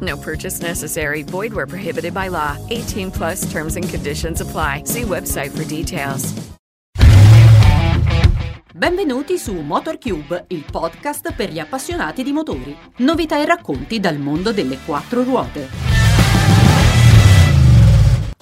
No purchase necessary. Void where prohibited by law. 18 plus terms and conditions apply. See website for details. Benvenuti su MotorCube, il podcast per gli appassionati di motori. Novità e racconti dal mondo delle quattro ruote.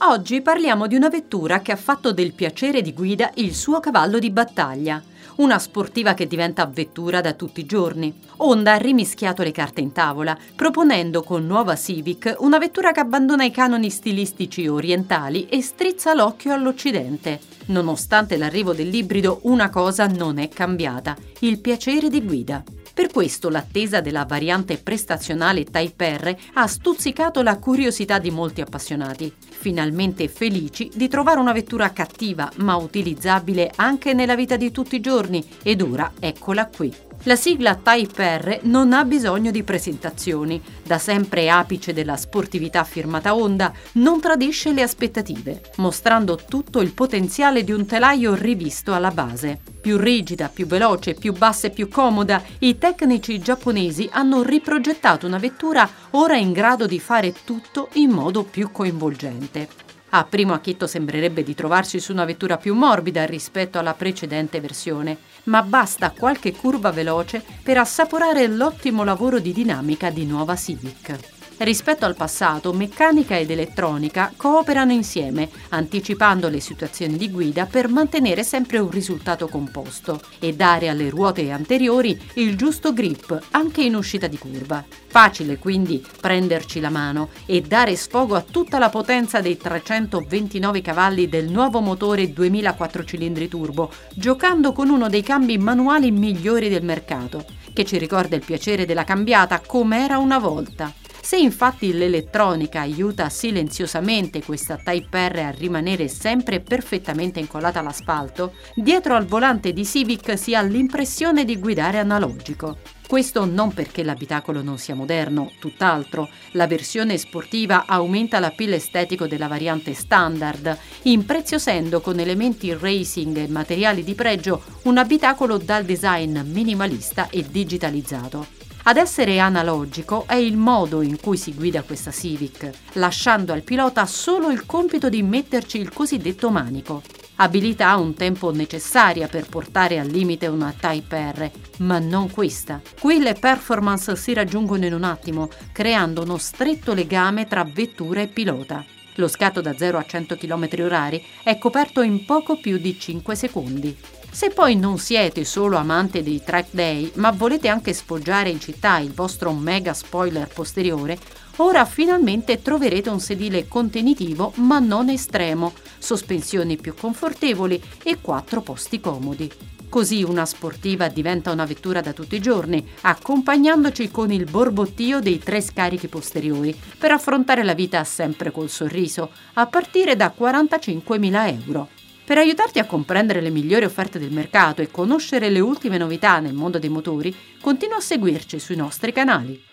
Oggi parliamo di una vettura che ha fatto del piacere di guida il suo cavallo di battaglia una sportiva che diventa vettura da tutti i giorni. Honda ha rimischiato le carte in tavola, proponendo con nuova Civic una vettura che abbandona i canoni stilistici orientali e strizza l'occhio all'Occidente. Nonostante l'arrivo dell'ibrido, una cosa non è cambiata, il piacere di guida. Per questo l'attesa della variante prestazionale Type R ha stuzzicato la curiosità di molti appassionati, finalmente felici di trovare una vettura cattiva ma utilizzabile anche nella vita di tutti i giorni ed ora eccola qui. La sigla Type R non ha bisogno di presentazioni, da sempre apice della sportività firmata Honda, non tradisce le aspettative, mostrando tutto il potenziale di un telaio rivisto alla base. Più rigida, più veloce, più bassa e più comoda, i tecnici giapponesi hanno riprogettato una vettura ora in grado di fare tutto in modo più coinvolgente. A primo acchito sembrerebbe di trovarsi su una vettura più morbida rispetto alla precedente versione, ma basta qualche curva veloce per assaporare l'ottimo lavoro di dinamica di nuova Civic. Rispetto al passato, meccanica ed elettronica cooperano insieme, anticipando le situazioni di guida per mantenere sempre un risultato composto e dare alle ruote anteriori il giusto grip anche in uscita di curva. Facile quindi prenderci la mano e dare sfogo a tutta la potenza dei 329 cavalli del nuovo motore 2004 cilindri turbo, giocando con uno dei cambi manuali migliori del mercato, che ci ricorda il piacere della cambiata come era una volta. Se infatti l'elettronica aiuta silenziosamente questa Type R a rimanere sempre perfettamente incollata all'asfalto, dietro al volante di Civic si ha l'impressione di guidare analogico. Questo non perché l'abitacolo non sia moderno, tutt'altro. La versione sportiva aumenta l'appeal estetico della variante standard, impreziosendo con elementi racing e materiali di pregio un abitacolo dal design minimalista e digitalizzato. Ad essere analogico è il modo in cui si guida questa Civic, lasciando al pilota solo il compito di metterci il cosiddetto manico. Abilità un tempo necessaria per portare al limite una Type R, ma non questa. Qui le performance si raggiungono in un attimo, creando uno stretto legame tra vettura e pilota. Lo scatto da 0 a 100 km h è coperto in poco più di 5 secondi. Se poi non siete solo amante dei track day, ma volete anche sfoggiare in città il vostro mega spoiler posteriore, ora finalmente troverete un sedile contenitivo ma non estremo, sospensioni più confortevoli e quattro posti comodi. Così una sportiva diventa una vettura da tutti i giorni, accompagnandoci con il borbottio dei tre scarichi posteriori per affrontare la vita sempre col sorriso, a partire da 45.000 euro. Per aiutarti a comprendere le migliori offerte del mercato e conoscere le ultime novità nel mondo dei motori, continua a seguirci sui nostri canali.